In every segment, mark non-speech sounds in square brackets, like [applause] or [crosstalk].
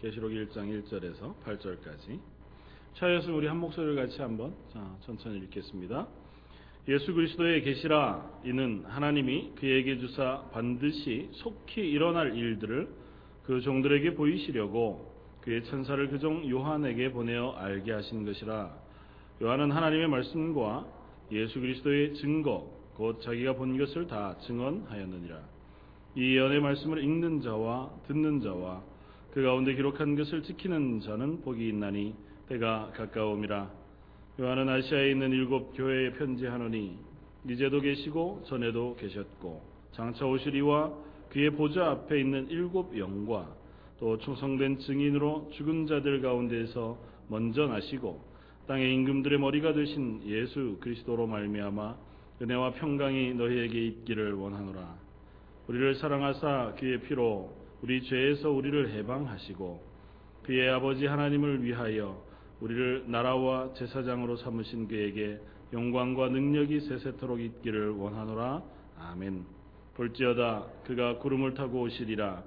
계시록 1장 1절에서 8절까지. 차였으면 우리 한 목소리를 같이 한번 자, 천천히 읽겠습니다. 예수 그리스도의 계시라. 이는 하나님이 그에게 주사 반드시 속히 일어날 일들을 그 종들에게 보이시려고 그의 천사를 그 종 요한에게 보내어 알게 하신 것이라. 요한은 하나님의 말씀과 예수 그리스도의 증거 곧 자기가 본 것을 다 증언하였느니라. 이 예언의 말씀을 읽는 자와 듣는 자와 그 가운데 기록한 것을 지키는 자는 복이 있나니 때가 가까움이라. 요한은 아시아에 있는 일곱 교회에 편지하노니 이제도 계시고 전에도 계셨고 장차 오시리와 그의 보좌 앞에 있는 일곱 영과 또 충성된 증인으로 죽은 자들 가운데에서 먼저 나시고 땅의 임금들의 머리가 되신 예수 그리스도로 말미암아 은혜와 평강이 너희에게 있기를 원하노라. 우리를 사랑하사 그의 피로 우리 죄에서 우리를 해방하시고 그의 아버지 하나님을 위하여 우리를 나라와 제사장으로 삼으신 그에게 영광과 능력이 세세토록 있기를 원하노라. 아멘. 볼지어다 그가 구름을 타고 오시리라.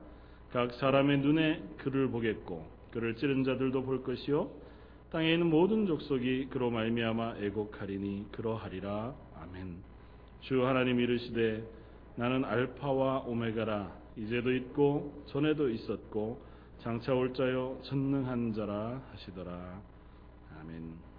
각 사람의 눈에 그를 보겠고 그를 찌른 자들도 볼 것이요 땅에 있는 모든 족속이 그로 말미암아 애곡하리니 그러하리라. 아멘. 주 하나님 이르시되 나는 알파와 오메가라 이제도 있고 전에도 있었고 장차 올 자요 전능한 자라 하시더라. 아멘.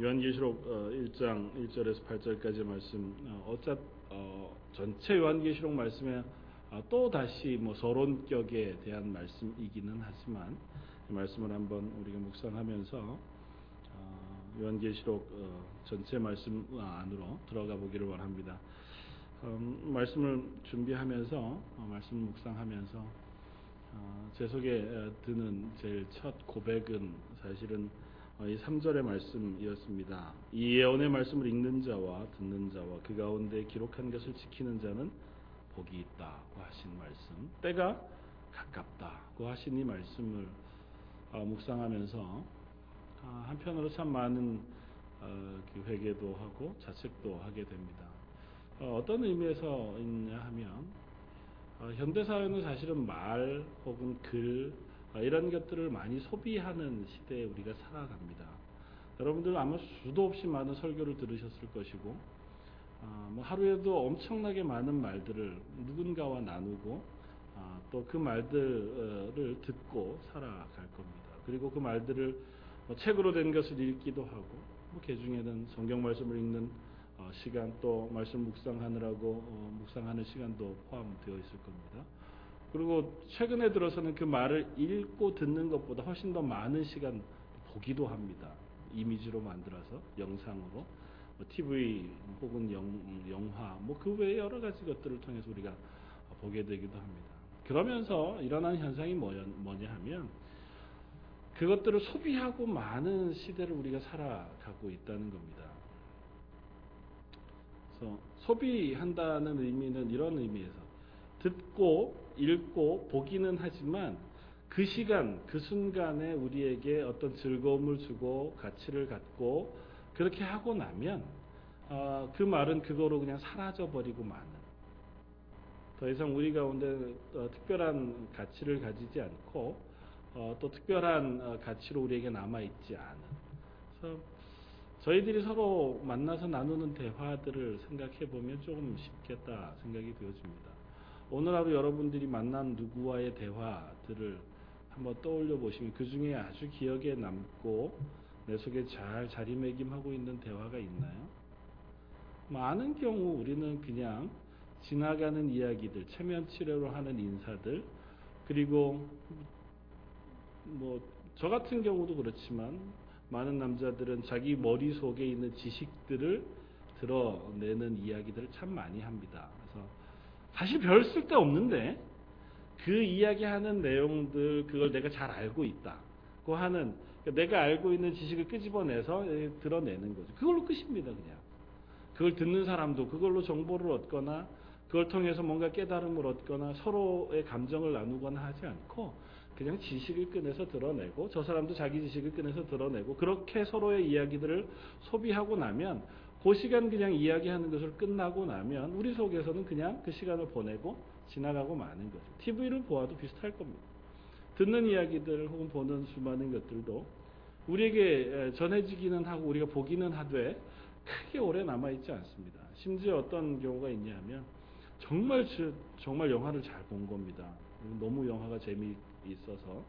요한계시록 1장 1절에서 8절까지 말씀 어차 어, 전체 요한계시록 말씀에 어, 또 다시 뭐 서론격에 대한 말씀이기는 하지만 이 말씀을 한번 우리가 묵상하면서 어, 요한계시록 어, 전체 말씀 안으로 들어가 보기를 원합니다. 음, 말씀을 준비하면서 어, 말씀 묵상하면서 어, 제 속에 드는 제일 첫 고백은 사실은 어, 이 3절의 말씀이었습니다. 이 예언의 말씀을 읽는 자와 듣는 자와 그 가운데 기록한 것을 지키는 자는 복이 있다고 하신 말씀. 때가 가깝다고 하신 이 말씀을 묵상하면서 한편으로 참 많은 그 회개도 하고 자책도 하게 됩니다. 어, 어떤 의미에서 있냐 하면 어, 현대 사회는 사실은 말 혹은 글 어, 이런 것들을 많이 소비하는 시대에 우리가 살아갑니다. 여러분들 아마 수도 없이 많은 설교를 들으셨을 것이고 어, 뭐 하루에도 엄청나게 많은 말들을 누군가와 나누고 어, 또그 말들을 듣고 살아갈 겁니다. 그리고 그 말들을 뭐 책으로 된 것을 읽기도 하고 뭐 개 중에는 성경 말씀을 읽는 어, 시간 또 말씀 묵상하느라고 어, 묵상하는 시간도 포함되어 있을 겁니다. 그리고 최근에 들어서는 그 말을 읽고 듣는 것보다 훨씬 더 많은 시간 보기도 합니다. 이미지로 만들어서 영상으로 TV 뭐 혹은 영, 영화 뭐 그 외에 여러 가지 것들을 통해서 우리가 보게 되기도 합니다. 그러면서 일어나는 현상이 뭐냐 하면 그것들을 소비하고 많은 시대를 우리가 살아가고 있다는 겁니다. 그래서 소비한다는 의미는 이런 의미에서 듣고 읽고 보기는 하지만 그 시간 그 순간에 우리에게 어떤 즐거움을 주고 가치를 갖고 그렇게 하고 나면 어, 그 말은 그거로 그냥 사라져 버리고 마는. 더 이상 우리 가운데 어, 특별한 가치를 가지지 않고 어, 또 특별한 어, 가치로 우리에게 남아 있지 않은 저희들이 서로 만나서 나누는 대화들을 생각해 보면 조금 쉽겠다 생각이 되어집니다. 오늘 하루 여러분들이 만난 누구와의 대화들을 한번 떠올려 보시면 그 중에 아주 기억에 남고 내 속에 잘 자리매김하고 있는 대화가 있나요? 많은 경우 우리는 그냥 지나가는 이야기들, 체면 치료로 하는 인사들, 그리고 뭐 저 같은 경우도 그렇지만 많은 남자들은 자기 머릿속에 있는 지식들을 드러내는 이야기들을 참 많이 합니다. 그래서 사실 별 쓸데 없는데 그 이야기하는 내용들 그걸 내가 잘 알고 있다고 하는 그러니까 내가 알고 있는 지식을 끄집어내서 드러내는 거죠. 그걸로 끝입니다, 그냥. 그걸 듣는 사람도 그걸로 정보를 얻거나 그걸 통해서 뭔가 깨달음을 얻거나 서로의 감정을 나누거나 하지 않고 그냥 지식을 꺼내서 드러내고 저 사람도 자기 지식을 꺼내서 드러내고 그렇게 서로의 이야기들을 소비하고 나면 그 시간 그냥 이야기하는 것을 끝나고 나면 우리 속에서는 그냥 그 시간을 보내고 지나가고 마는 거죠. TV를 보아도 비슷할 겁니다. 듣는 이야기들 혹은 보는 수많은 것들도 우리에게 전해지기는 하고 우리가 보기는 하되 크게 오래 남아있지 않습니다. 심지어 어떤 경우가 있냐면 정말 정말 영화를 잘 본 겁니다. 너무 영화가 재미있 어서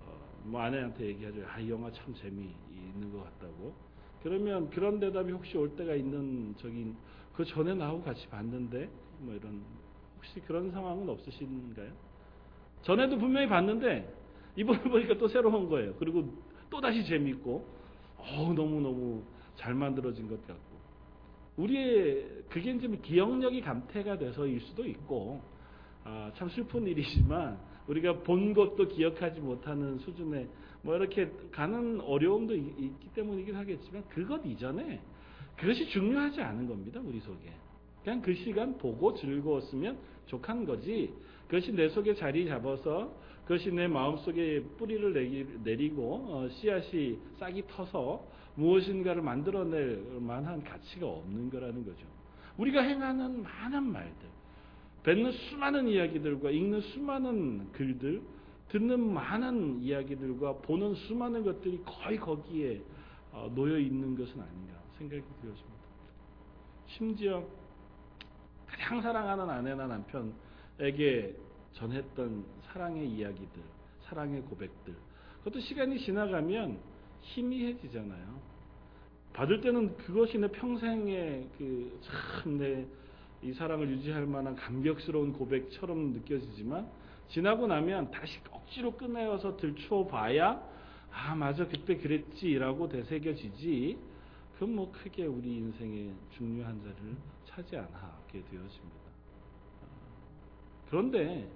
어, 뭐 아내한테 얘기하죠. 아, 이 영화 참 재미있는 것 같다고. 그러면 그런 대답이 혹시 올 때가 있는 적인 그 전에 나하고 같이 봤는데 뭐 이런 혹시 그런 상황은 없으신가요? 전에도 분명히 봤는데 이번에 [laughs] 보니까 또 새로운 거예요. 그리고 또 다시 재밌고 어 너무 너무 잘 만들어진 것 같고 우리의 그게 이제 뭐 기억력이 감퇴가 돼서일 수도 있고 아, 참 슬픈 일이지만 우리가 본 것도 기억하지 못하는 수준의 뭐 이렇게 가는 어려움도 있기 때문이긴 하겠지만 그것 이전에 그것이 중요하지 않은 겁니다 우리 속에 그냥 그 시간 보고 즐거웠으면 족한 거지 그것이 내 속에 자리 잡아서 그것이 내 마음속에 뿌리를 내리, 고 어, 씨앗이 싹이 터서 무엇인가를 만들어낼 만한 가치가 없는 거라는 거죠. 우리가 행하는 많은 말들, 뱉는 수많은 이야기들과 읽는 수많은 글들, 듣는 많은 이야기들과 보는 수많은 것들이 거의 거기에 어, 놓여 있는 것은 아닌가 생각이 들었습니다. 심지어 가장 사랑하는 아내나 남편에게 전했던 사랑의 이야기들, 사랑의 고백들. 그것도 시간이 지나가면 희미해지잖아요. 받을 때는 그것이 내 평생의 그 참 내 이 사랑을 유지할 만한 감격스러운 고백처럼 느껴지지만 지나고 나면 다시 억지로 꺼내어서 들춰봐야 아 맞아 그때 그랬지라고 되새겨지지 그건 뭐 크게 우리 인생의 중요한 자리를 차지 않게 되어집니다. 그런데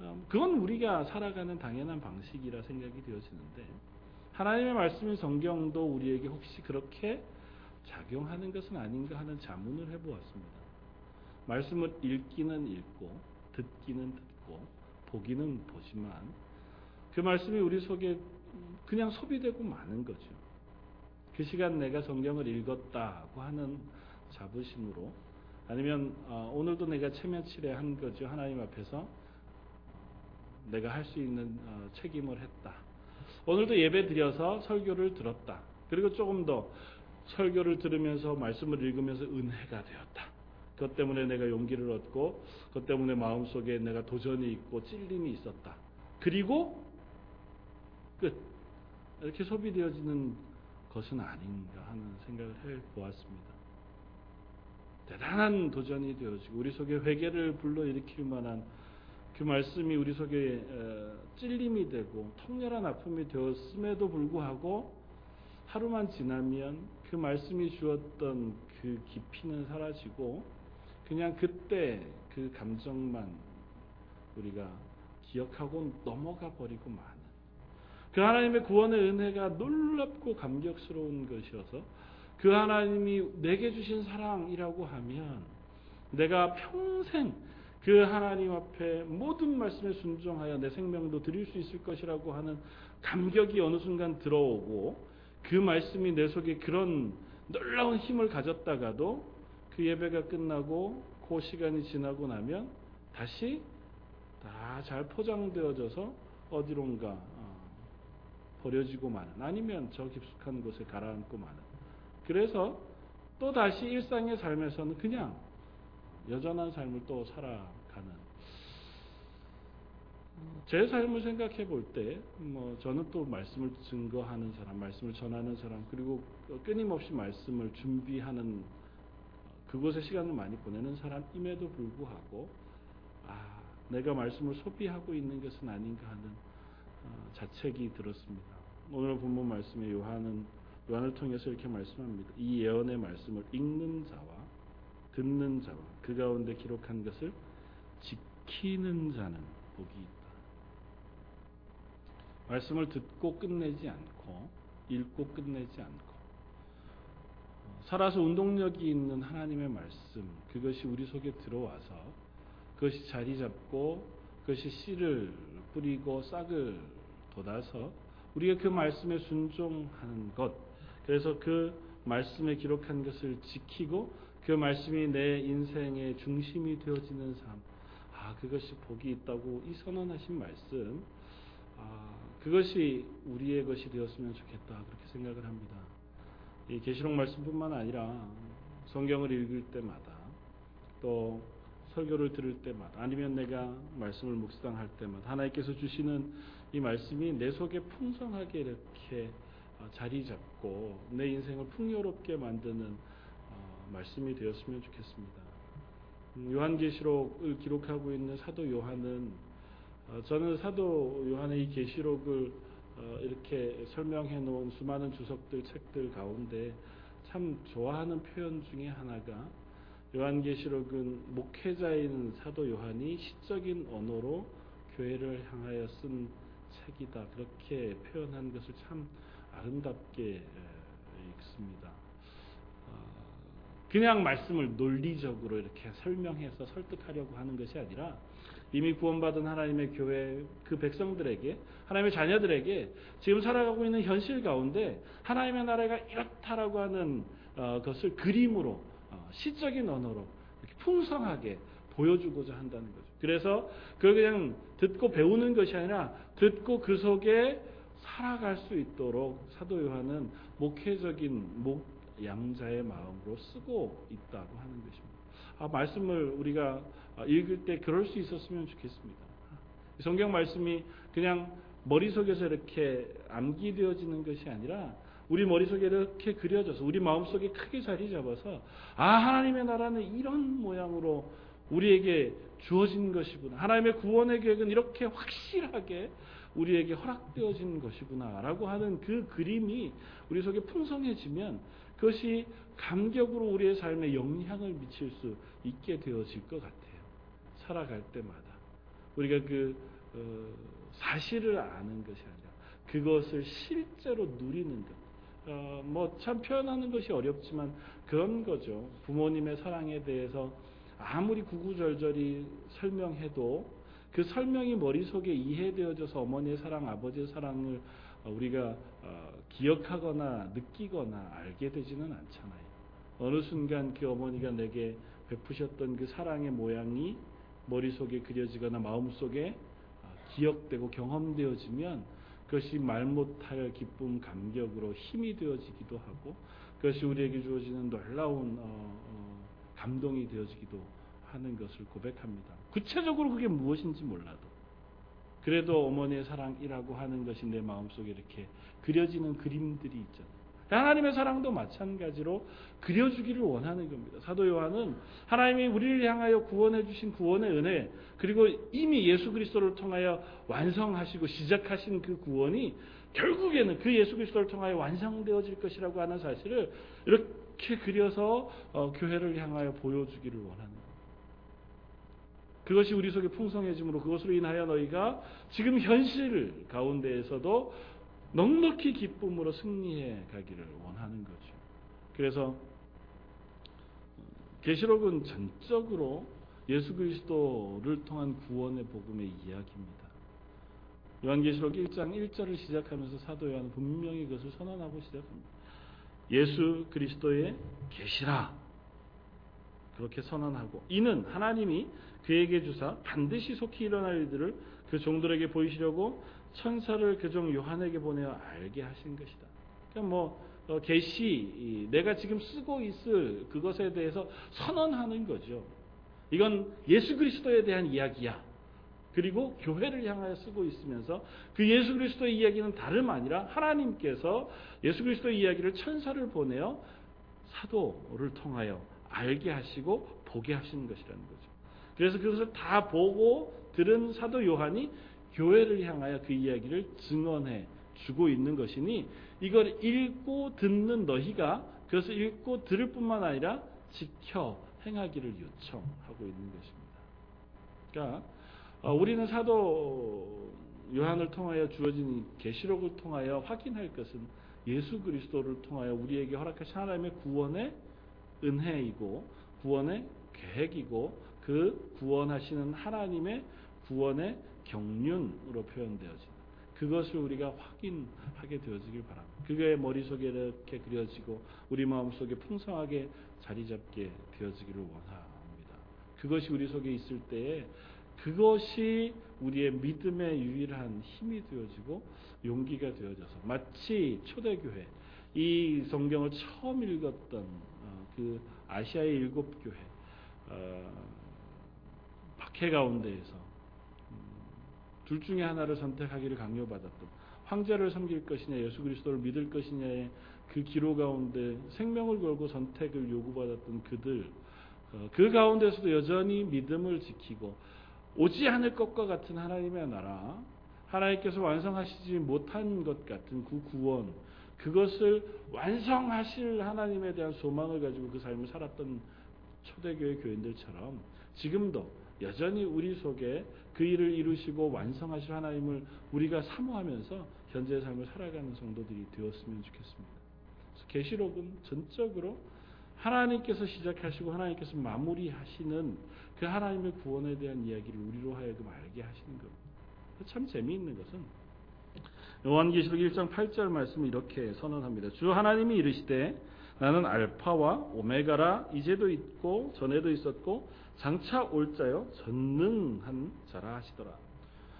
음, 그건 우리가 살아가는 당연한 방식이라 생각이 되어지는데 하나님의 말씀인 성경도 우리에게 혹시 그렇게 작용하는 것은 아닌가 하는 자문을 해보았습니다. 말씀을 읽기는 읽고 듣기는 듣고 보기는 보지만 그 말씀이 우리 속에 그냥 소비되고 마는 거죠. 그 시간 내가 성경을 읽었다고 하는 자부심으로 아니면 어, 오늘도 내가 체면치레 한 거죠. 하나님 앞에서 내가 할 수 있는 어, 책임을 했다. 오늘도 예배 드려서 설교를 들었다. 그리고 조금 더 설교를 들으면서 말씀을 읽으면서 은혜가 되었다. 그것 때문에 내가 용기를 얻고 그것 때문에 마음속에 내가 도전이 있고 찔림이 있었다. 그리고 끝. 이렇게 소비되어지는 것은 아닌가 하는 생각을 해 보았습니다. 대단한 도전이 되어지고 우리 속에 회개를 불러일으킬 만한 그 말씀이 우리 속에 찔림이 되고 통렬한 아픔이 되었음에도 불구하고 하루만 지나면 그 말씀이 주었던 그 깊이는 사라지고 그냥 그때 그 감정만 우리가 기억하고 넘어가 버리고 마는. 그 하나님의 구원의 은혜가 놀랍고 감격스러운 것이어서 그 하나님이 내게 주신 사랑이라고 하면 내가 평생 그 하나님 앞에 모든 말씀에 순종하여 내 생명도 드릴 수 있을 것이라고 하는 감격이 어느 순간 들어오고 그 말씀이 내 속에 그런 놀라운 힘을 가졌다가도 그 예배가 끝나고 그 시간이 지나고 나면 다시 다 잘 포장되어져서 어디론가 어, 버려지고 마는 아니면 저 깊숙한 곳에 가라앉고 마는. 그래서 또 다시 일상의 삶에서는 그냥 여전한 삶을 또 살아가는. 제 삶을 생각해 볼 때, 뭐, 저는 또 말씀을 증거하는 사람, 말씀을 전하는 사람, 그리고 끊임없이 말씀을 준비하는 그곳에 시간을 많이 보내는 사람임에도 불구하고, 아, 내가 말씀을 소비하고 있는 것은 아닌가 하는 어, 자책이 들었습니다. 오늘 본문 말씀에 요한은, 요한을 통해서 이렇게 말씀합니다. 이 예언의 말씀을 읽는 자와 듣는 자와 그 가운데 기록한 것을 지키는 자는 복이 있다. 말씀을 듣고 끝내지 않고 읽고 끝내지 않고 살아서 운동력이 있는 하나님의 말씀 그것이 우리 속에 들어와서 그것이 자리 잡고 그것이 씨를 뿌리고 싹을 돋아서 우리가 그 말씀에 순종하는 것 그래서 그 말씀에 기록한 것을 지키고 그 말씀이 내 인생의 중심이 되어지는 삶. 아, 그것이 복이 있다고 이 선언하신 말씀. 아, 그것이 우리의 것이 되었으면 좋겠다. 그렇게 생각을 합니다. 이 계시록 말씀뿐만 아니라 성경을 읽을 때마다 또 설교를 들을 때마다 아니면 내가 말씀을 묵상할 때마다 하나님께서 주시는 이 말씀이 내 속에 풍성하게 이렇게 어, 자리 잡고 내 인생을 풍요롭게 만드는 어, 말씀이 되었으면 좋겠습니다. 음, 요한계시록을 기록하고 있는 사도 요한은 어, 저는 사도 요한의 이 계시록을 이렇게 설명해 놓은 수많은 주석들 책들 가운데 참 좋아하는 표현 중에 하나가 요한계시록은 목회자인 사도 요한이 시적인 언어로 교회를 향하여 쓴 책이다. 그렇게 표현한 것을 참 아름답게 읽습니다. 어, 그냥 말씀을 논리적으로 이렇게 설명해서 설득하려고 하는 것이 아니라 이미 구원받은 하나님의 교회 그 백성들에게 하나님의 자녀들에게 지금 살아가고 있는 현실 가운데 하나님의 나라가 이렇다라고 하는 어, 것을 그림으로 어, 시적인 언어로 이렇게 풍성하게 보여주고자 한다는 거죠. 그래서 그걸 그냥 듣고 배우는 것이 아니라 듣고 그 속에 살아갈 수 있도록 사도 요한은 목회적인 목 양자의 마음으로 쓰고 있다고 하는 것입니다. 아, 말씀을 우리가 읽을 때 그럴 수 있었으면 좋겠습니다. 성경 말씀이 그냥 머릿속에서 이렇게 암기되어지는 것이 아니라 우리 머릿속에 이렇게 그려져서 우리 마음속에 크게 자리 잡아서 아 하나님의 나라는 이런 모양으로 우리에게 주어진 것이구나. 하나님의 구원의 계획은 이렇게 확실하게 우리에게 허락되어진 것이구나라고 하는 그 그림이 우리 속에 풍성해지면 그것이 감격으로 우리의 삶에 영향을 미칠 수 있게 되어질 것 같아요. 살아갈 때마다 우리가 그 어, 사실을 아는 것이 아니라 그것을 실제로 누리는 것. 어, 뭐참 표현하는 것이 어렵지만 그런 거죠. 부모님의 사랑에 대해서 아무리 구구절절히 설명해도 그 설명이 머릿속에 이해되어져서 어머니의 사랑, 아버지의 사랑을 우리가 어, 기억하거나 느끼거나 알게 되지는 않잖아요. 어느 순간 그 어머니가 내게 베푸셨던 그 사랑의 모양이 머릿속에 그려지거나 마음속에 어, 기억되고 경험되어지면 그것이 말 못할 기쁨, 감격으로 힘이 되어지기도 하고 그것이 우리에게 주어지는 놀라운 어, 감동이 되어지기도 하는 것을 고백합니다. 구체적으로 그게 무엇인지 몰라도 그래도 어머니의 사랑이라고 하는 것이 내 마음속에 이렇게 그려지는 그림들이 있잖아요. 하나님의 사랑도 마찬가지로 그려주기를 원하는 겁니다. 사도 요한은 하나님이 우리를 향하여 구원해 주신 구원의 은혜 그리고 이미 예수 그리스도를 통하여 완성하시고 시작하신 그 구원이 결국에는 그 예수 그리스도를 통하여 완성되어질 것이라고 하는 사실을 이렇게 그려서 어, 교회를 향하여 보여주기를 원하는 겁니다. 그것이 우리 속에 풍성해짐으로 그것으로 인하여 너희가 지금 현실 가운데에서도 넉넉히 기쁨으로 승리해 가기를 원하는 거죠. 그래서 계시록은 전적으로 예수 그리스도를 통한 구원의 복음의 이야기입니다. 요한계시록 1장 1절을 시작하면서 사도 요한은 분명히 그것을 선언하고 시작합니다. 예수 그리스도의 계시라 그렇게 선언하고 이는 하나님이 그에게 주사 반드시 속히 일어날 일들을 그 종들에게 보이시려고 천사를 그종 요한에게 보내어 알게 하신 것이다. 그러니까 뭐 어, 계시 내가 지금 쓰고 있을 그것에 대해서 선언하는 거죠. 이건 예수 그리스도에 대한 이야기야. 그리고 교회를 향하여 쓰고 있으면서 그 예수 그리스도의 이야기는 다름 아니라 하나님께서 예수 그리스도의 이야기를 천사를 보내어 사도를 통하여 알게 하시고 보게 하시는 것이라는 거죠. 그래서 그것을 다 보고 들은 사도 요한이 교회를 향하여 그 이야기를 증언해 주고 있는 것이니 이걸 읽고 듣는 너희가 그것을 읽고 들을 뿐만 아니라 지켜 행하기를 요청하고 있는 것입니다. 그러니까 어, 우리는 사도 요한을 통하여 주어진 계시록을 통하여 확인할 것은 예수 그리스도를 통하여 우리에게 허락하신 하나님의 구원의 은혜이고 구원의 계획이고 그 구원하시는 하나님의 구원의 경륜으로 표현되어진 그것을 우리가 확인하게 되어지길 바랍니다. 그게 머릿속에 이렇게 그려지고 우리 마음속에 풍성하게 자리 잡게 되어지기를 원합니다. 그것이 우리 속에 있을 때에 그것이 우리의 믿음의 유일한 힘이 되어지고 용기가 되어져서 마치 초대교회 이 성경을 처음 읽었던 어, 그 아시아의 일곱 교회 어, 박해 가운데에서 음, 둘 중에 하나를 선택하기를 강요받았던 황제를 섬길 것이냐 예수 그리스도를 믿을 것이냐의 그 기로 가운데 생명을 걸고 선택을 요구받았던 그들 어, 그 가운데서도 여전히 믿음을 지키고 오지 않을 것과 같은 하나님의 나라 하나님께서 완성하시지 못한 것 같은 그 구원 그것을 완성하실 하나님에 대한 소망을 가지고 그 삶을 살았던 초대교회 교인들처럼 지금도 여전히 우리 속에 그 일을 이루시고 완성하실 하나님을 우리가 사모하면서 현재의 삶을 살아가는 성도들이 되었으면 좋겠습니다. 계시록은 전적으로 하나님께서 시작하시고 하나님께서 마무리하시는 그 하나님의 구원에 대한 이야기를 우리로 하여금 알게 하시는 겁니다. 참 재미있는 것은 요한계시록 1장 8절 말씀을 이렇게 선언합니다. 주 하나님이 이르시되 나는 알파와 오메가라 이제도 있고 전에도 있었고 장차 올 자요 전능한 자라 하시더라.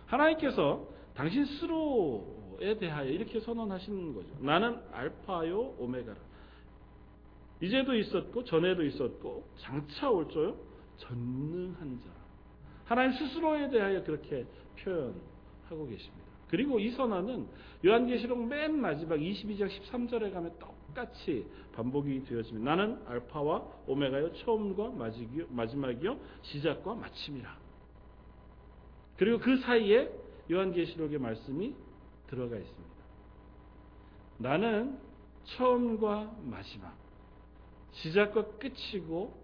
하나님께서 당신 스스로에 대하여 이렇게 선언하시는 거죠. 나는 알파요 오메가라. 이제도 있었고 전에도 있었고 장차 올 자요 전능한 자. 하나님 스스로에 대하여 그렇게 표현하고 계십니다. 그리고 이 선언은 요한계시록 맨 마지막 22장 13절에 가면 똑 같이 반복이 되어집니다. 나는 알파와 오메가요 처음과 마지막이요 시작과 마침이라. 그리고 그 사이에 요한계시록의 말씀이 들어가 있습니다. 나는 처음과 마지막, 시작과 끝이고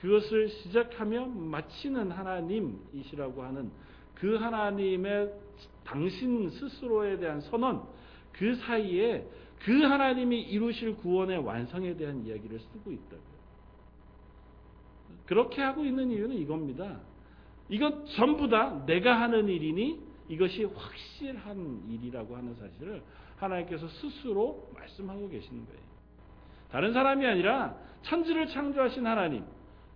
그것을 시작하며 마치는 하나님이시라고 하는 그 하나님의 당신 스스로에 대한 선언, 그 사이에 그 하나님이 이루실 구원의 완성에 대한 이야기를 쓰고 있다고요. 그렇게 하고 있는 이유는 이겁니다. 이것 전부 다 내가 하는 일이니 이것이 확실한 일이라고 하는 사실을 하나님께서 스스로 말씀하고 계시는 거예요. 다른 사람이 아니라 천지를 창조하신 하나님,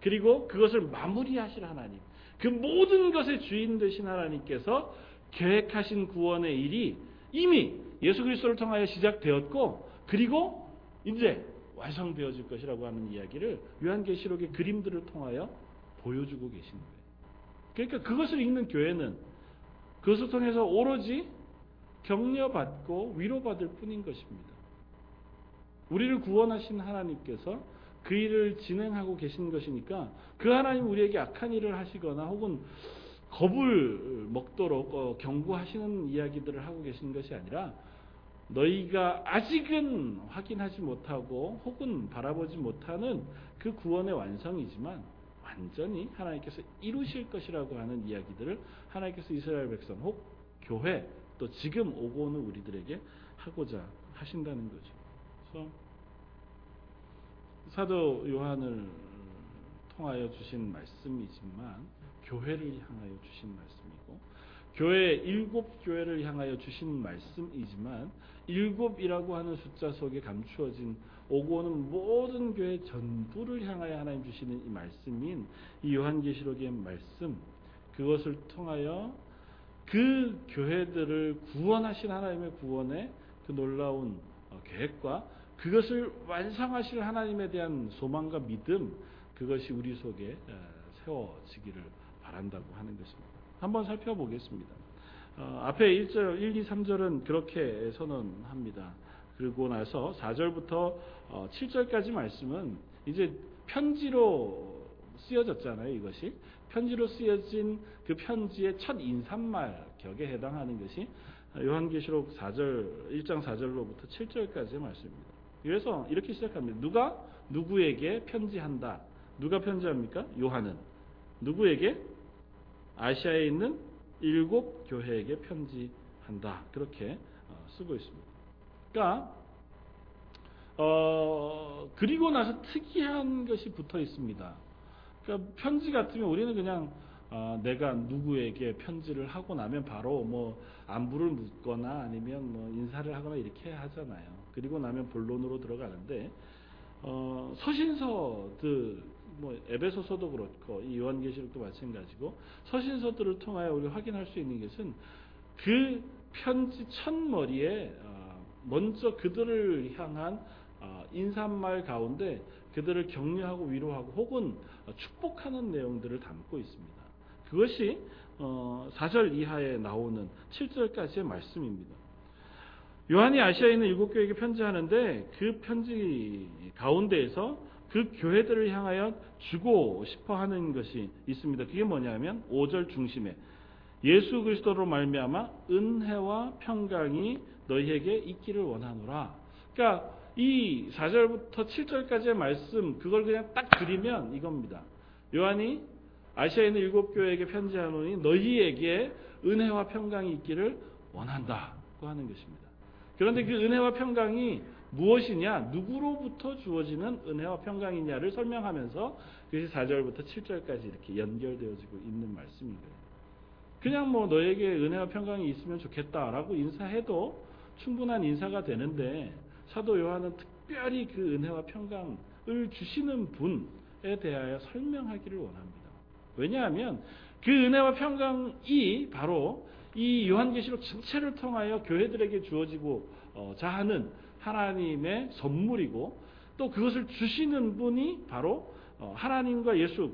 그리고 그것을 마무리하실 하나님, 그 모든 것의 주인 되신 하나님께서 계획하신 구원의 일이 이미 예수 그리스도를 통하여 시작되었고 그리고 이제 완성되어질 것이라고 하는 이야기를 요한계시록의 그림들을 통하여 보여주고 계신 거예요. 그러니까 그것을 읽는 교회는 그것을 통해서 오로지 격려받고 위로받을 뿐인 것입니다. 우리를 구원하신 하나님께서 그 일을 진행하고 계신 것이니까 그 하나님 우리에게 악한 일을 하시거나 혹은 겁을 먹도록 어, 경고하시는 이야기들을 하고 계신 것이 아니라 너희가 아직은 확인하지 못하고 혹은 바라보지 못하는 그 구원의 완성이지만 완전히 하나님께서 이루실 것이라고 하는 이야기들을 하나님께서 이스라엘 백성 혹 교회 또 지금 오고 오는 우리들에게 하고자 하신다는 거죠. 그래서 사도 요한을 통하여 주신 말씀이지만 교회를 향하여 주신 말씀이고 교회 일곱 교회를 향하여 주신 말씀이지만 일곱이라고 하는 숫자 속에 감추어진 오고 오는 모든 교회 전부를 향하여 하나님 주시는 이 말씀인 이 요한계시록의 말씀 그것을 통하여 그 교회들을 구원하신 하나님의 구원의 그 놀라운 어, 계획과 그것을 완성하실 하나님에 대한 소망과 믿음 그것이 우리 속에 어, 세워지기를 바란다고 하는 것입니다. 한번 살펴보겠습니다. 어, 앞에 1절, 1, 2, 3절은 그렇게 선언합니다. 그리고 나서 4절부터 어, 7절까지 말씀은 이제 편지로 쓰여졌잖아요, 이것이. 편지로 쓰여진 그 편지의 첫 인사말 격에 해당하는 것이 요한계시록 4절, 1장 4절로부터 7절까지의 말씀입니다. 그래서 이렇게 시작합니다. 누가 누구에게 편지한다. 누가 편지합니까? 요한은. 누구에게? 아시아에 있는 일곱 교회에게 편지한다. 그렇게 어, 쓰고 있습니다. 그러니까 어, 그리고 나서 특이한 것이 붙어 있습니다. 그러니까 편지 같으면 우리는 그냥 어, 내가 누구에게 편지를 하고 나면 바로 뭐 안부를 묻거나 아니면 뭐 인사를 하거나 이렇게 하잖아요. 그리고 나면 본론으로 들어가는데 어, 서신서들 뭐 에베소서도 그렇고 이 요한계시록도 마찬가지고 서신서들을 통하여 우리 확인할 수 있는 것은 그 편지 첫머리에 어, 먼저 그들을 향한 어, 인사말 가운데 그들을 격려하고 위로하고 혹은 축복하는 내용들을 담고 있습니다. 그것이 4절 어, 이하에 나오는 7절까지의 말씀입니다. 요한이 아시아에 있는 일곱 교회에게 편지하는데 그 편지 가운데에서 그 교회들을 향하여 주고 싶어 하는 것이 있습니다. 그게 뭐냐면 5절 중심에 예수 그리스도로 말미암아 은혜와 평강이 너희에게 있기를 원하노라. 그러니까 이 4절부터 7절까지의 말씀 그걸 그냥 딱 드리면 이겁니다. 요한이 아시아에 있는 일곱 교회에게 편지하노니 너희에게 은혜와 평강이 있기를 원한다고 하는 것입니다. 그런데 그 은혜와 평강이 무엇이냐, 누구로부터 주어지는 은혜와 평강이냐를 설명하면서 그것이 4절부터 7절까지 이렇게 연결되어지고 있는 말씀인 거예요. 그냥 뭐 너에게 은혜와 평강이 있으면 좋겠다라고 인사해도 충분한 인사가 되는데 사도 요한은 특별히 그 은혜와 평강을 주시는 분에 대하여 설명하기를 원합니다. 왜냐하면 그 은혜와 평강이 바로 이 요한계시록 전체를 통하여 교회들에게 주어지고 어, 자하는 하나님의 선물이고 또 그것을 주시는 분이 바로 어, 하나님과 예수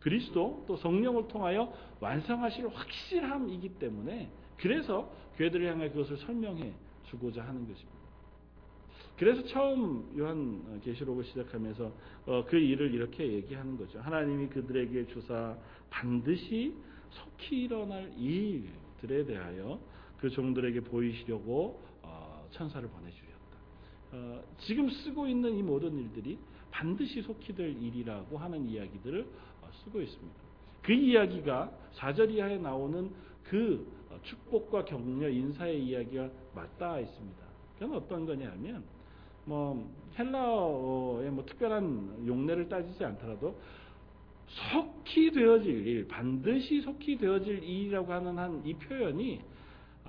그리스도 또 성령을 통하여 완성하실 확실함이기 때문에 그래서 교회들을 향해 그것을 설명해 주고자 하는 것입니다. 그래서 처음 요한 계시록을 시작하면서 어, 그 일을 이렇게 얘기하는 거죠. 하나님이 그들에게 주사 반드시 속히 일어날 일들에 대하여 그 종들에게 보이시려고 어, 천사를 보내주셨다. 어, 지금 쓰고 있는 이 모든 일들이 반드시 속히 될 일이라고 하는 이야기들을 쓰고 있습니다. 그 이야기가 4절 이하에 나오는 그 축복과 격려, 인사의 이야기가 맞닿아 있습니다. 그건 어떤 거냐면 뭐 헬라어의 뭐 특별한 용례를 따지지 않더라도 속히 되어질 일, 반드시 속히 되어질 일이라고 하는 한 이 표현이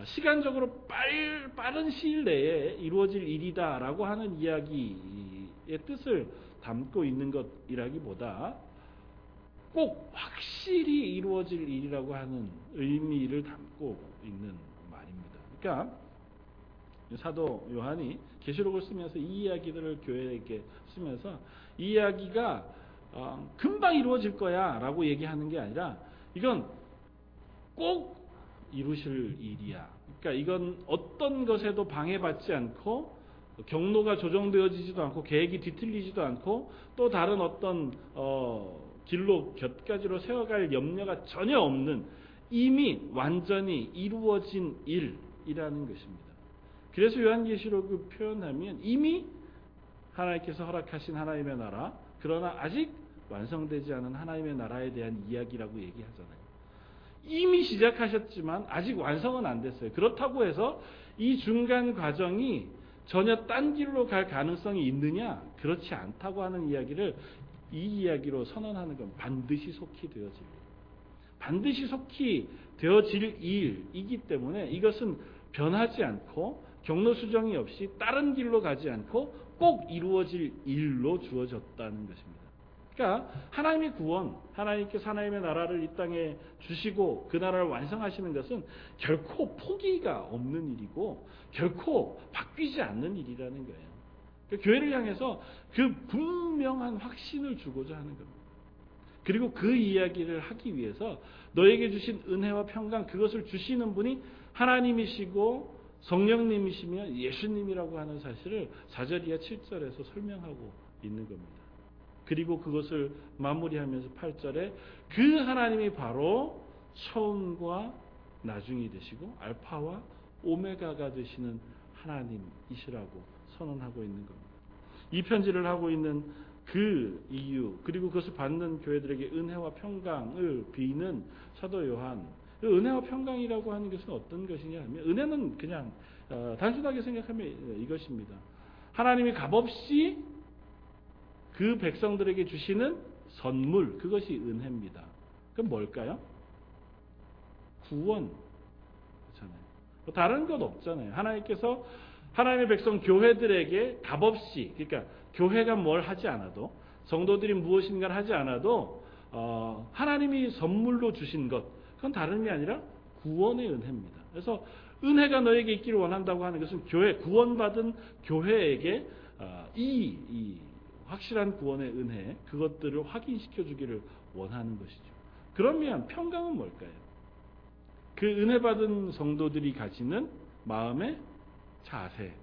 시간적으로 빨, 빠른 시일 내에 이루어질 일이다라고 하는 이야기의 뜻을 담고 있는 것이라기보다 꼭 확실히 이루어질 일이라고 하는 의미를 담고 있는 말입니다. 그러니까 사도 요한이 계시록을 쓰면서 이 이야기들을 교회에게 쓰면서 이 이야기가 어, 금방 이루어질 거야라고 얘기하는 게 아니라 이건 꼭 이루실 일이야. 그러니까 이건 어떤 것에도 방해받지 않고 경로가 조정되어지지도 않고 계획이 뒤틀리지도 않고 또 다른 어떤 어, 길로 곁가지로 세워갈 염려가 전혀 없는 이미 완전히 이루어진 일이라는 것입니다. 그래서 요한계시록을 표현하면 이미 하나님께서 허락하신 하나님의 나라, 그러나 아직 완성되지 않은 하나님의 나라에 대한 이야기라고 얘기하잖아요. 이미 시작하셨지만 아직 완성은 안 됐어요. 그렇다고 해서 이 중간 과정이 전혀 딴 길로 갈 가능성이 있느냐? 그렇지 않다고 하는 이야기를 이 이야기로 선언하는 건 반드시 속히 일. 반드시 속히 되어질 일이기 때문에 이것은 변하지 않고 경로 수정이 없이 다른 길로 가지 않고 꼭 이루어질 일로 주어졌다는 것입니다. 그러니까 하나님의 구원, 하나님께서 하나님의 나라를 이 땅에 주시고 그 나라를 완성하시는 것은 결코 포기가 없는 일이고 결코 바뀌지 않는 일이라는 거예요. 그러니까 교회를 향해서 그 분명한 확신을 주고자 하는 겁니다. 그리고 그 이야기를 하기 위해서 너에게 주신 은혜와 평강 그것을 주시는 분이 하나님이시고 성령님이시며 예수님이라고 하는 사실을 4절 이하 7절에서 설명하고 있는 겁니다. 그리고 그것을 마무리하면서 8절에 그 하나님이 바로 처음과 나중이 되시고 알파와 오메가가 되시는 하나님이시라고 선언하고 있는 겁니다. 이 편지를 하고 있는 그 이유 그리고 그것을 받는 교회들에게 은혜와 평강을 비는 사도 요한 그 은혜와 평강이라고 하는 것은 어떤 것이냐 하면 은혜는 그냥 어, 단순하게 생각하면 이것입니다. 하나님이 값없이 그 백성들에게 주시는 선물 그것이 은혜입니다. 그럼 뭘까요? 구원. 그렇잖아요. 뭐 다른 것 없잖아요. 하나님께서 하나님의 백성 교회들에게 값없이, 그러니까 교회가 뭘 하지 않아도, 성도들이 무엇인가를 하지 않아도, 어, 하나님이 선물로 주신 것, 그건 다른 게 아니라 구원의 은혜입니다. 그래서 은혜가 너에게 있기를 원한다고 하는 것은 교회, 구원받은 교회에게 어, 이, 이 확실한 구원의 은혜, 그것들을 확인시켜 주기를 원하는 것이죠. 그러면 평강은 뭘까요? 그 은혜 받은 성도들이 가지는 마음의 자세,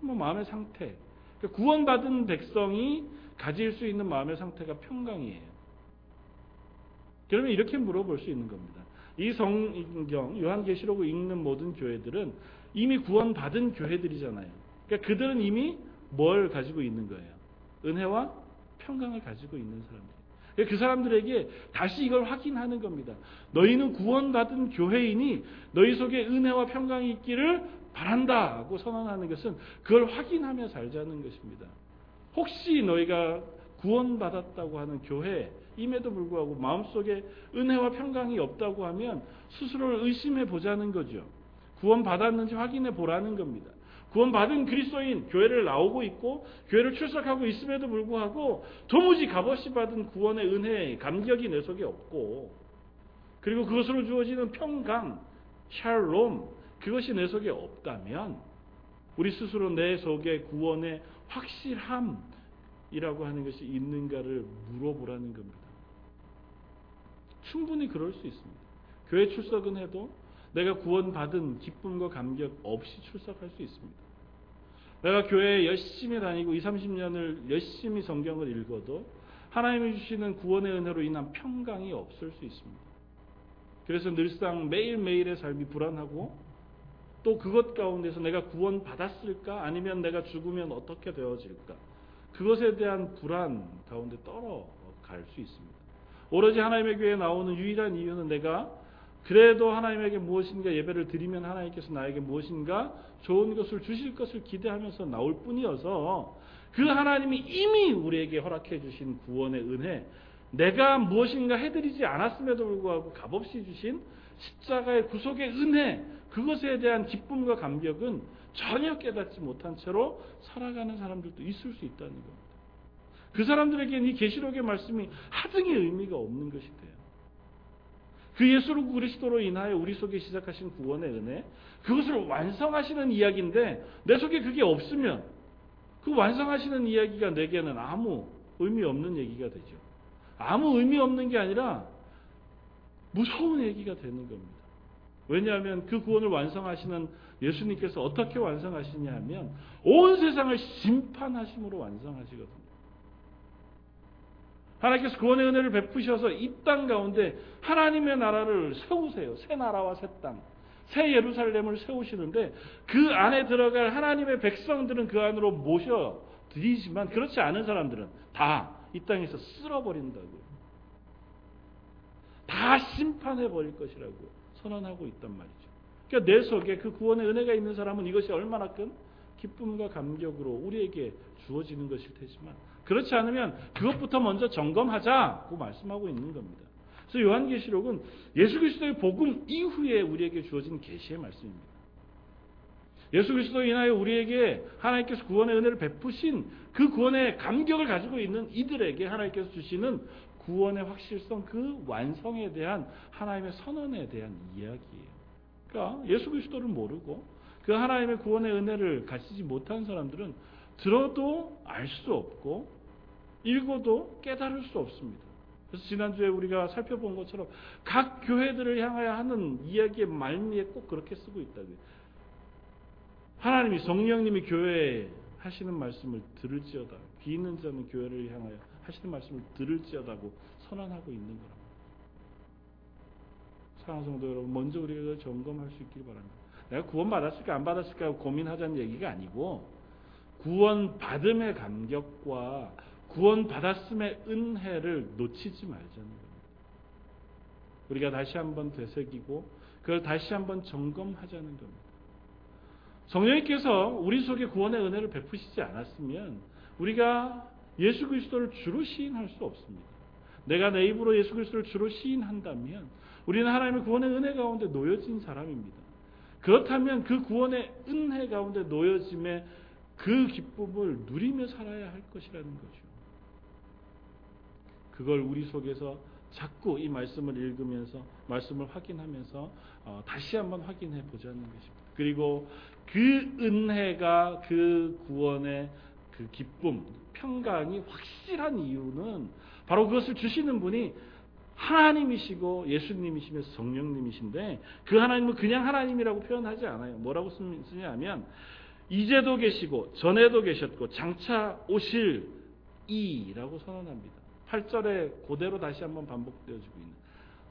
뭐 마음의 상태. 그러니까 구원받은 백성이 가질 수 있는 마음의 상태가 평강이에요. 그러면 이렇게 물어볼 수 있는 겁니다. 이 성경 요한계시록을 읽는 모든 교회들은 이미 구원받은 교회들이잖아요. 그러니까 그들은 이미 뭘 가지고 있는 거예요? 은혜와 평강을 가지고 있는 사람들. 그러니까 그 사람들에게 다시 이걸 확인하는 겁니다. 너희는 구원받은 교회이니 너희 속에 은혜와 평강이 있기를 바란다고 선언하는 것은 그걸 확인하며 살자는 것입니다. 혹시 너희가 구원받았다고 하는 교회임에도 불구하고 마음속에 은혜와 평강이 없다고 하면 스스로를 의심해 보자는 거죠. 구원받았는지 확인해 보라는 겁니다. 구원받은 그리스도인 교회를 나오고 있고 교회를 출석하고 있음에도 불구하고 도무지 값없이 받은 구원의 은혜 감격이 내 속에 없고 그리고 그것으로 주어지는 평강 샬롬 그것이 내 속에 없다면 우리 스스로 내 속에 구원의 확실함이라고 하는 것이 있는가를 물어보라는 겁니다. 충분히 그럴 수 있습니다. 교회 출석은 해도 내가 구원받은 기쁨과 감격 없이 출석할 수 있습니다. 내가 교회에 열심히 다니고 20, 30년을 열심히 성경을 읽어도 하나님이 주시는 구원의 은혜로 인한 평강이 없을 수 있습니다. 그래서 늘상 매일매일의 삶이 불안하고 또 그것 가운데서 내가 구원 받았을까? 아니면 내가 죽으면 어떻게 되어질까? 그것에 대한 불안 가운데 떨어갈 수 있습니다. 오로지 하나님의 교회에 나오는 유일한 이유는 내가 그래도 하나님에게 무엇인가 예배를 드리면 하나님께서 나에게 무엇인가 좋은 것을 주실 것을 기대하면서 나올 뿐이어서 그 하나님이 이미 우리에게 허락해 주신 구원의 은혜, 내가 무엇인가 해드리지 않았음에도 불구하고 값없이 주신 십자가의 구속의 은혜, 그것에 대한 기쁨과 감격은 전혀 깨닫지 못한 채로 살아가는 사람들도 있을 수 있다는 겁니다. 그 사람들에게는 이 계시록의 말씀이 하등의 의미가 없는 것이 돼요. 그 예수 그리스도로 인하여 우리 속에 시작하신 구원의 은혜, 그것을 완성하시는 이야기인데 내 속에 그게 없으면 그 완성하시는 이야기가 내게는 아무 의미 없는 얘기가 되죠. 아무 의미 없는 게 아니라 무서운 얘기가 되는 겁니다. 왜냐하면 그 구원을 완성하시는 예수님께서 어떻게 완성하시냐 하면 온 세상을 심판하심으로 완성하시거든요. 하나님께서 구원의 은혜를 베푸셔서 이 땅 가운데 하나님의 나라를 세우세요. 새 나라와 새 땅. 새 예루살렘을 세우시는데 그 안에 들어갈 하나님의 백성들은 그 안으로 모셔 드리지만 그렇지 않은 사람들은 다 이 땅에서 쓸어버린다고요. 다 심판해 버릴 것이라고 선언하고 있단 말이죠. 그러니까 내 속에 그 구원의 은혜가 있는 사람은 이것이 얼마나 큰 기쁨과 감격으로 우리에게 주어지는 것일 테지만 그렇지 않으면 그것부터 먼저 점검하자고 말씀하고 있는 겁니다. 그래서 요한계시록은 예수 그리스도의 복음 이후에 우리에게 주어진 계시의 말씀입니다. 예수 그리스도로 인하여 우리에게 하나님께서 구원의 은혜를 베푸신 그 구원의 감격을 가지고 있는 이들에게 하나님께서 주시는 구원의 확실성 그 완성에 대한 하나님의 선언에 대한 이야기예요. 그러니까 예수 그리스도를 모르고 그 하나님의 구원의 은혜를 가지지 못한 사람들은 들어도 알수 없고 읽어도 깨달을 수 없습니다. 그래서 지난주에 우리가 살펴본 것처럼 각 교회들을 향하여 하는 이야기의 말미에 꼭 그렇게 쓰고 있다고요. 하나님이 성령님이 교회에 하시는 말씀을 들을지어다. 귀 있는 자는 교회를 향하여 하시는 말씀을 들을지어다고 선언하고 있는 거랍니다. 사랑하는 성도 여러분, 먼저 우리가 점검할 수 있길 바랍니다. 내가 구원 받았을까 안 받았을까 고민하자는 얘기가 아니고 구원 받음의 감격과 구원 받았음의 은혜를 놓치지 말자는 겁니다. 우리가 다시 한번 되새기고 그걸 다시 한번 점검하자는 겁니다. 성령님께서 우리 속에 구원의 은혜를 베푸시지 않았으면 우리가 예수 그리스도를 주로 시인할 수 없습니다. 내가 내 입으로 예수 그리스도를 주로 시인한다면 우리는 하나님의 구원의 은혜 가운데 놓여진 사람입니다. 그렇다면 그 구원의 은혜 가운데 놓여짐의 그 기쁨을 누리며 살아야 할 것이라는 거죠. 그걸 우리 속에서 자꾸 이 말씀을 읽으면서 말씀을 확인하면서 어, 다시 한번 확인해 보자는 것입니다. 그리고 그 은혜가 그 구원의 그 기쁨, 평강이 확실한 이유는 바로 그것을 주시는 분이 하나님이시고 예수님이시며 성령님이신데 그 하나님은 그냥 하나님이라고 표현하지 않아요. 뭐라고 쓰냐면 이제도 계시고 전에도 계셨고 장차 오실 이라고 선언합니다. 8절에 그대로 다시 한번 반복되어지고 있는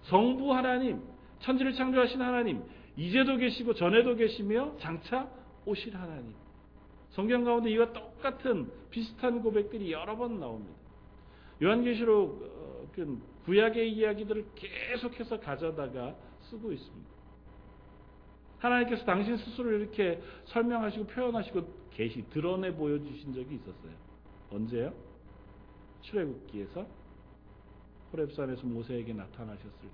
성부 하나님, 천지를 창조하신 하나님, 이제도 계시고 전에도 계시며 장차 오실 하나님. 성경 가운데 이와 똑같은 비슷한 고백들이 여러 번 나옵니다. 요한계시록 어, 그 구약의 이야기들을 계속해서 가져다가 쓰고 있습니다. 하나님께서 당신 스스로 이렇게 설명하시고 표현하시고 계시 드러내 보여주신 적이 있었어요. 언제요? 출애굽기에서 호렙산에서 모세에게 나타나셨을 때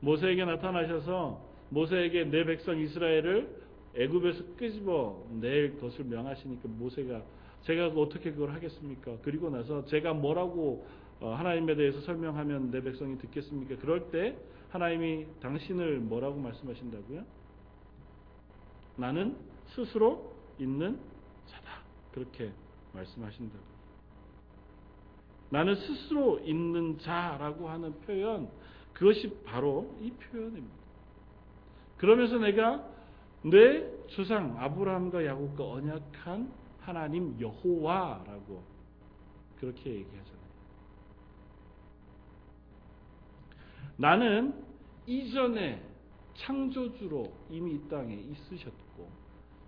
모세에게 나타나셔서 모세에게 내 백성 이스라엘을 애굽에서 끄집어 낼 것을 명하시니까 모세가 제가 어떻게 그걸 하겠습니까? 그리고 나서 제가 뭐라고 어, 하나님에 대해서 설명하면 내 백성이 듣겠습니까? 그럴 때 하나님이 당신을 뭐라고 말씀하신다고요? 나는 스스로 있는 자다. 그렇게 말씀하신다고. 나는 스스로 있는 자라고 하는 표현, 그것이 바로 이 표현입니다. 그러면서 내가 내 주상 아브라함과 야곱과 언약한 하나님 여호와라고 그렇게 얘기하잖아요. 나는 이전에 창조주로 이미 이 땅에 있으셨고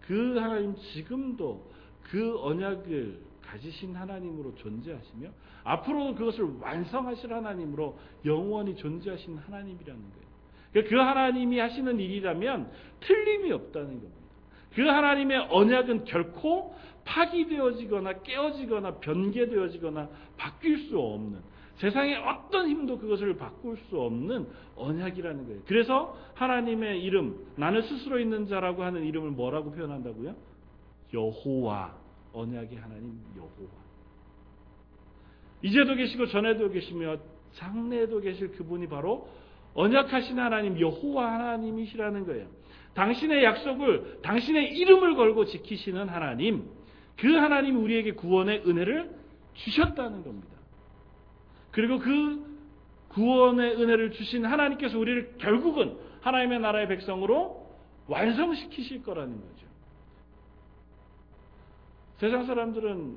그 하나님 지금도 그 언약을 가지신 하나님으로 존재하시며 앞으로도 그것을 완성하실 하나님으로 영원히 존재하신 하나님이라는 거예요. 그러니까 그 하나님이 하시는 일이라면 틀림이 없다는 겁니다. 그 하나님의 언약은 결코 파기되어지거나 깨어지거나 변개되어지거나 바뀔 수 없는 세상의 어떤 힘도 그것을 바꿀 수 없는 언약이라는 거예요. 그래서 하나님의 이름, 나는 스스로 있는 자라고 하는 이름을 뭐라고 표현한다고요? 여호와, 언약의 하나님 여호와. 이제도 계시고 전에도 계시며 장래에도 계실 그분이 바로 언약하신 하나님 여호와 하나님이시라는 거예요. 당신의 약속을 당신의 이름을 걸고 지키시는 하나님, 그 하나님이 우리에게 구원의 은혜를 주셨다는 겁니다. 그리고 그 구원의 은혜를 주신 하나님께서 우리를 결국은 하나님의 나라의 백성으로 완성시키실 거라는 거죠. 세상 사람들은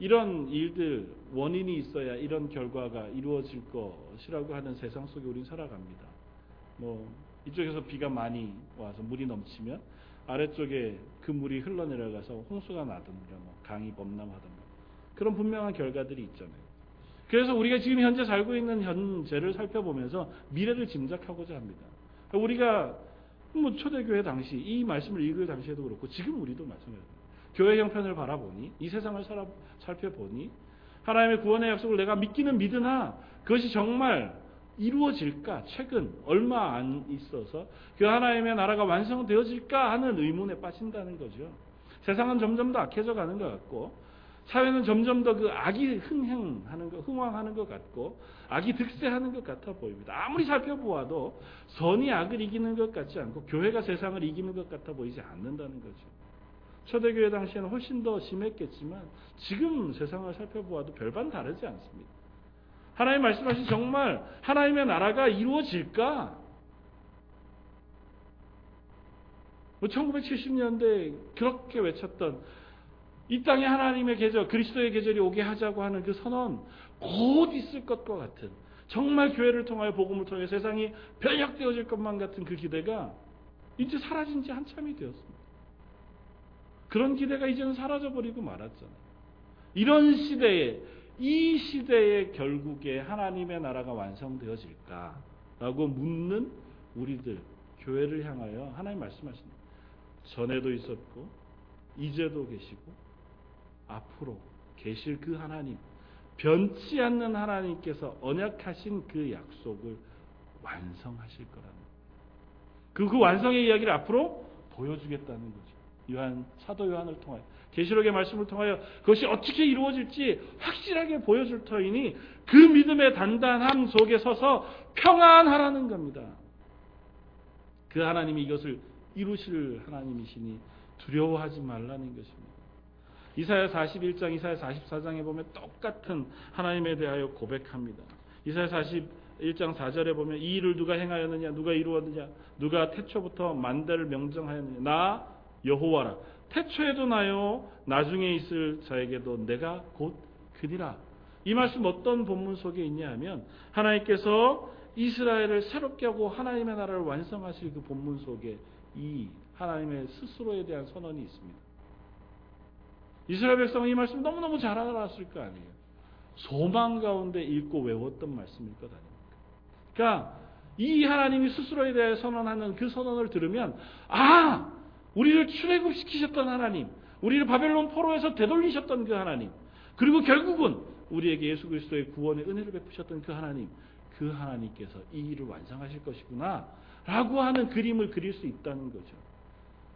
이런 일들 원인이 있어야 이런 결과가 이루어질 것이라고 하는 세상 속에 우리는 살아갑니다. 뭐 이쪽에서 비가 많이 와서 물이 넘치면 아래쪽에 그 물이 흘러내려가서 홍수가 나든가 뭐 강이 범람하든가 그런 분명한 결과들이 있잖아요. 그래서 우리가 지금 현재 살고 있는 현재를 살펴보면서 미래를 짐작하고자 합니다. 우리가 뭐 초대교회 당시 이 말씀을 읽을 당시에도 그렇고 지금 우리도 마찬가지입니다. 교회 형편을 바라보니 이 세상을 살펴보니 하나님의 구원의 약속을 내가 믿기는 믿으나 그것이 정말 이루어질까? 최근 얼마 안 있어서 그 하나님의 나라가 완성되어질까 하는 의문에 빠진다는 거죠. 세상은 점점 더 악해져 가는 것 같고 사회는 점점 더 그 악이 흥행하는 것, 흥왕하는 것 같고 악이 득세하는 것 같아 보입니다. 아무리 살펴보아도 선이 악을 이기는 것 같지 않고 교회가 세상을 이기는 것 같아 보이지 않는다는 거죠. 초대교회 당시에는 훨씬 더 심했겠지만 지금 세상을 살펴보아도 별반 다르지 않습니다. 하나님 말씀하신 정말 하나님의 나라가 이루어질까? 뭐 1970년대 그렇게 외쳤던 이 땅에 하나님의 계절, 그리스도의 계절이 오게 하자고 하는 그 선언 곧 있을 것과 같은 정말 교회를 통하여 복음을 통해 세상이 변혁되어질 것만 같은 그 기대가 이제 사라진 지 한참이 되었습니다. 그런 기대가 이제는 사라져버리고 말았잖아요. 이런 시대에 이 시대의 결국에 하나님의 나라가 완성되어질까라고 묻는 우리들 교회를 향하여 하나님 말씀하십니다. 전에도 있었고 이제도 계시고 앞으로 계실 그 하나님 변치 않는 하나님께서 언약하신 그 약속을 완성하실 거라는 그, 그 완성의 이야기를 앞으로 보여주겠다는 거죠. 요한 사도 요한을 통하여 계시록의 말씀을 통하여 그것이 어떻게 이루어질지 확실하게 보여줄 터이니 그 믿음의 단단함 속에 서서 평안하라는 겁니다. 그 하나님이 이것을 이루실 하나님이시니 두려워하지 말라는 것입니다. 이사야 41장, 이사야 44장에 보면 똑같은 하나님에 대하여 고백합니다. 이사야 41장 4절에 보면 이 일을 누가 행하였느냐, 누가 이루었느냐, 누가 태초부터 만대를 명정하였느냐, 나 여호와라. 태초에도 나요, 나중에 있을 자에게도 내가 곧 그니라. 이 말씀 어떤 본문 속에 있냐 하면 하나님께서 이스라엘을 새롭게 하고 하나님의 나라를 완성하실 그 본문 속에 이 하나님의 스스로에 대한 선언이 있습니다. 이스라엘 백성은 이 말씀 너무너무 잘 알았을 거 아니에요. 소망 가운데 읽고 외웠던 말씀일 것 아닙니까? 그러니까 이 하나님이 스스로에 대해 선언하는 그 선언을 들으면 아 우리를 출애굽시키셨던 하나님, 우리를 바벨론 포로에서 되돌리셨던 그 하나님, 그리고 결국은 우리에게 예수 그리스도의 구원의 은혜를 베푸셨던 그 하나님, 그 하나님께서 이 일을 완성하실 것이구나 라고 하는 그림을 그릴 수 있다는 거죠.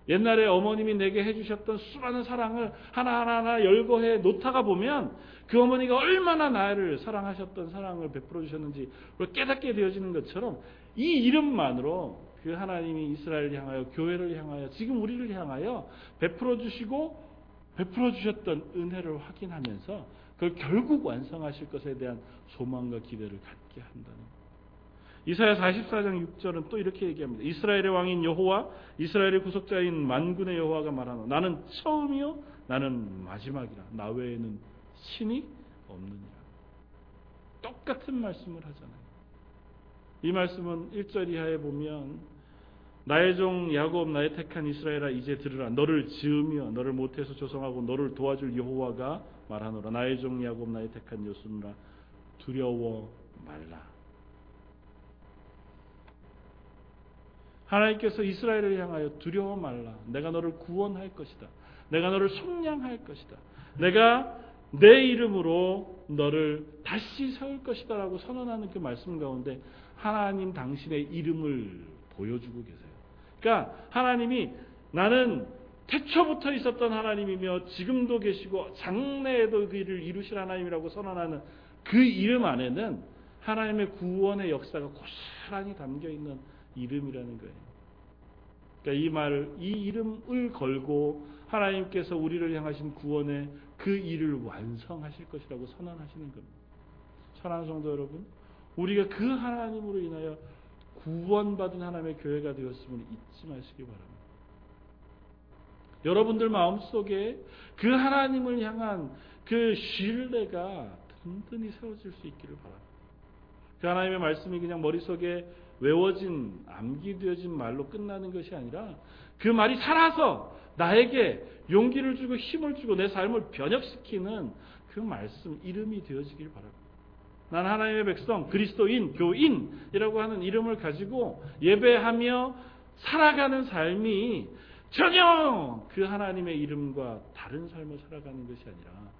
옛날에 어머님이 내게 해주셨던 수많은 사랑을 하나하나 하나 열거해 놓다가 보면 그 어머니가 얼마나 나를 사랑하셨던 사랑을 베풀어 주셨는지 깨닫게 되어지는 것처럼 이 이름만으로 그 하나님이 이스라엘을 향하여 교회를 향하여 지금 우리를 향하여 베풀어 주시고 베풀어 주셨던 은혜를 확인하면서 그걸 결국 완성하실 것에 대한 소망과 기대를 갖게 한다는 이사야 44장 6절은 또 이렇게 얘기합니다. 이스라엘의 왕인 여호와 이스라엘의 구속자인 만군의 여호와가 말하노 나는 처음이요 나는 마지막이라 나 외에는 신이 없느니라. 똑같은 말씀을 하잖아요. 이 말씀은 1절 이하에 보면 나의 종 야곱 나의 택한 이스라엘아 이제 들으라 너를 지으며 너를 못해서 조성하고 너를 도와줄 여호와가 말하노라 나의 종 야곱 나의 택한 여수누라 두려워 말라 하나님께서 이스라엘을 향하여 두려워 말라. 내가 너를 구원할 것이다. 내가 너를 속량할 것이다. 내가 내 이름으로 너를 다시 세울 것이다. 라고 선언하는 그 말씀 가운데 하나님 당신의 이름을 보여주고 계세요. 그러니까 하나님이 나는 태초부터 있었던 하나님이며 지금도 계시고 장래에도 그 일을 이루실 하나님이라고 선언하는 그 이름 안에는 하나님의 구원의 역사가 고스란히 담겨 있는 이름이라는 거예요. 그러니까 이 말을 이 이름을 걸고 하나님께서 우리를 향하신 구원의 그 일을 완성하실 것이라고 선언하시는 겁니다. 사랑하는 성도 여러분, 우리가 그 하나님으로 인하여 구원받은 하나님의 교회가 되었음을 잊지 마시기 바랍니다. 여러분들 마음속에 그 하나님을 향한 그 신뢰가 든든히 세워질 수 있기를 바랍니다. 그 하나님의 말씀이 그냥 머릿속에 외워진 암기되어진 말로 끝나는 것이 아니라 그 말이 살아서 나에게 용기를 주고 힘을 주고 내 삶을 변혁시키는 그 말씀 이름이 되어지길 바랍니다. 난 하나님의 백성, 그리스도인, 교인이라고 하는 이름을 가지고 예배하며 살아가는 삶이 전혀 그 하나님의 이름과 다른 삶을 살아가는 것이 아니라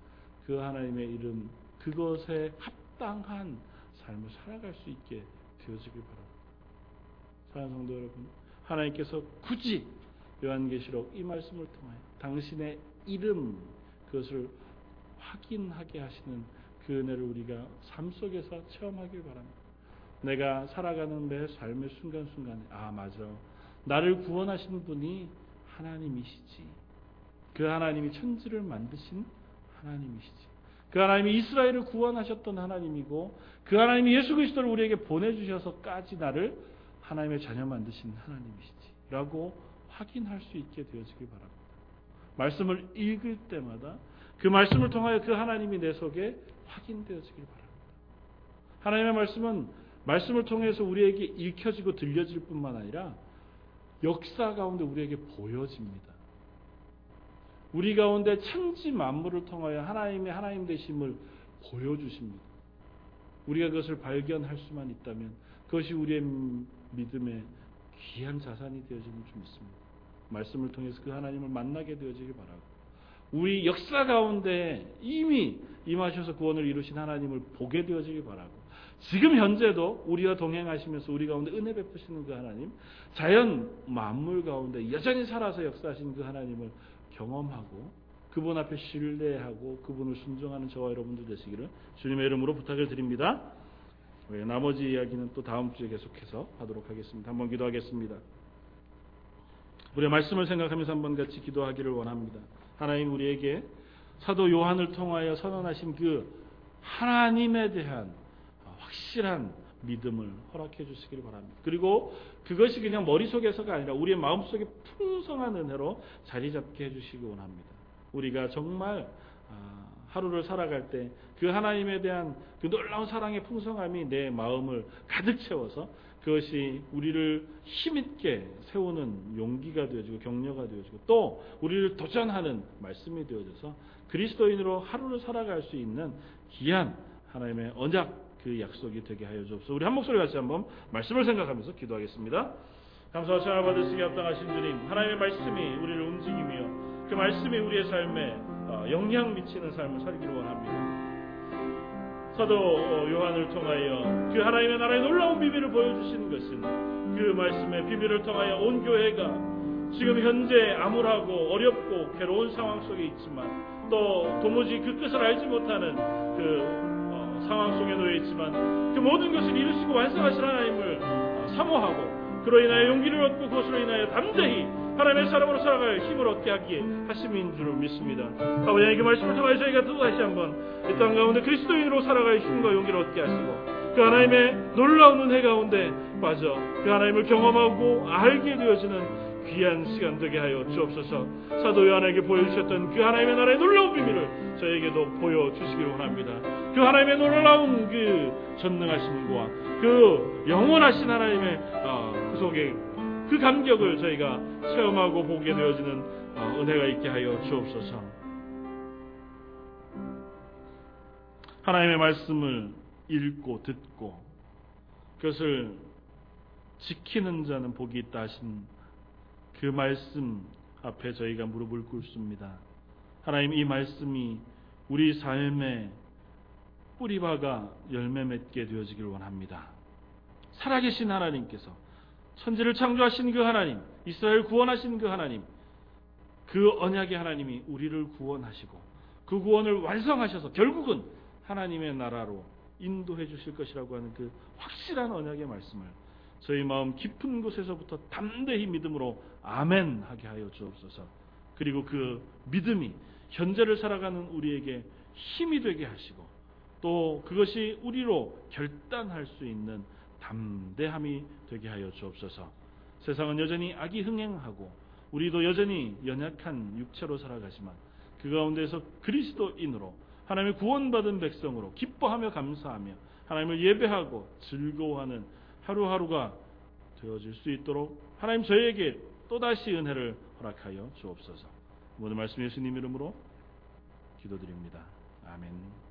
그 하나님의 이름, 그것에 합당한 삶을 살아갈 수 있게 되어지길 바랍니다. 사랑하는 성도 여러분, 하나님께서 굳이 요한계시록 이 말씀을 통하여 당신의 이름 그것을 확인하게 하시는 그 은혜를 우리가 삶 속에서 체험하길 바랍니다. 내가 살아가는 매 삶의 순간순간에 아 맞아. 나를 구원하신 분이 하나님이시지. 그 하나님이 천지를 만드신 하나님이시지. 그 하나님이 이스라엘을 구원하셨던 하나님이고 그 하나님이 예수 그리스도를 우리에게 보내주셔서까지 나를 하나님의 자녀 만드신 하나님이시지 라고 확인할 수 있게 되어지길 바랍니다. 말씀을 읽을 때마다 그 말씀을 통하여 그 하나님이 내 속에 확인되어지길 바랍니다. 하나님의 말씀은 말씀을 통해서 우리에게 읽혀지고 들려질 뿐만 아니라 역사 가운데 우리에게 보여집니다. 우리 가운데 천지 만물을 통하여 하나님의 하나님 되심을 보여주십니다. 우리가 그것을 발견할 수만 있다면 그것이 우리의 믿음의 귀한 자산이 되어지는 줄 믿습니다. 말씀을 통해서 그 하나님을 만나게 되어지길 바라고 우리 역사 가운데 이미 임하셔서 구원을 이루신 하나님을 보게 되어지기 바라고 지금 현재도 우리와 동행하시면서 우리 가운데 은혜 베푸시는 그 하나님, 자연 만물 가운데 여전히 살아서 역사하신 그 하나님을 경험하고 그분 앞에 신뢰하고 그분을 순종하는 저와 여러분들 되시기를 주님의 이름으로 부탁을 드립니다. 나머지 이야기는 또 다음 주에 계속해서 하도록 하겠습니다. 한번 기도하겠습니다. 우리의 말씀을 생각하면서 한번 같이 기도하기를 원합니다. 하나님 우리에게 사도 요한을 통하여 선언하신 그 하나님에 대한 확실한 믿음을 허락해 주시기를 바랍니다. 그리고 그것이 그냥 머릿속에서가 아니라 우리의 마음속에 풍성한 은혜로 자리 잡게 해 주시기 원합니다. 우리가 정말 아, 하루를 살아갈 때 그 하나님에 대한 그 놀라운 사랑의 풍성함이 내 마음을 가득 채워서 그것이 우리를 힘있게 세우는 용기가 되어지고 격려가 되어지고 또 우리를 도전하는 말씀이 되어져서 그리스도인으로 하루를 살아갈 수 있는 귀한 하나님의 언약 그 약속이 되게 하여 주옵소서. 우리 한 목소리 같이 한번 말씀을 생각하면서 기도하겠습니다. 감사와 찬양을 받으시기 합당하신 주님, 하나님의 말씀이 우리를 움직이며 그 말씀이 우리의 삶에 어, 영향 미치는 삶을 살기를 원합니다. 사도 요한을 통하여 그 하나님의 나라의 놀라운 비밀을 보여주시는 것은 그 말씀의 비밀을 통하여 온 교회가 지금 현재 암울하고 어렵고 괴로운 상황 속에 있지만 또 도무지 그 끝을 알지 못하는 그 어, 상황 속에 놓여 있지만 그 모든 것을 이루시고 완성하실 하나님을 어, 사모하고 그로 인하여 용기를 얻고 그것으로 인하여 담대히 하나님의 사람으로 살아갈 힘을 얻게 하기에 하심인 줄을 믿습니다. 아버지 그 말씀을 통하여 저희가 또 다시 한번 이 땅 가운데 그리스도인으로 살아갈 힘과 용기를 얻게 하시고 그 하나님의 놀라운 은혜 가운데 빠져 그 하나님을 경험하고 알게 되어지는 귀한 시간 되게 하여 주옵소서 사도 요한에게 보여주셨던 그 하나님의 나라의 놀라운 비밀을 저에게도 보여주시기를 원합니다. 그 하나님의 놀라운 그 전능하심과 그 영원하신 하나님의 어, 그 속에 그 감격을 저희가 체험하고 보게 되어지는 어, 은혜가 있게 하여 주옵소서. 하나님의 말씀을 읽고 듣고 그것을 지키는 자는 복이 있다 하신 그 말씀 앞에 저희가 무릎을 꿇습니다. 하나님 이 말씀이 우리 삶에 뿌리박아 열매 맺게 되어지길 원합니다. 살아계신 하나님께서 천지를 창조하신 그 하나님, 이스라엘 구원하신 그 하나님, 그 언약의 하나님이 우리를 구원하시고 그 구원을 완성하셔서 결국은 하나님의 나라로 인도해 주실 것이라고 하는 그 확실한 언약의 말씀을 저희 마음 깊은 곳에서부터 담대히 믿음으로 아멘 하게 하여 주옵소서. 그리고 그 믿음이 현재를 살아가는 우리에게 힘이 되게 하시고 또 그것이 우리로 결단할 수 있는 담대함이 되게 하여 주옵소서. 세상은 여전히 악이 흥행하고 우리도 여전히 연약한 육체로 살아가지만 그 가운데서 그리스도인으로 하나님의 구원받은 백성으로 기뻐하며 감사하며 하나님을 예배하고 즐거워하는 하루하루가 되어질 수 있도록 하나님 저희에게 또다시 은혜를 허락하여 주옵소서. 오늘 말씀 예수님 이름으로 기도드립니다. 아멘.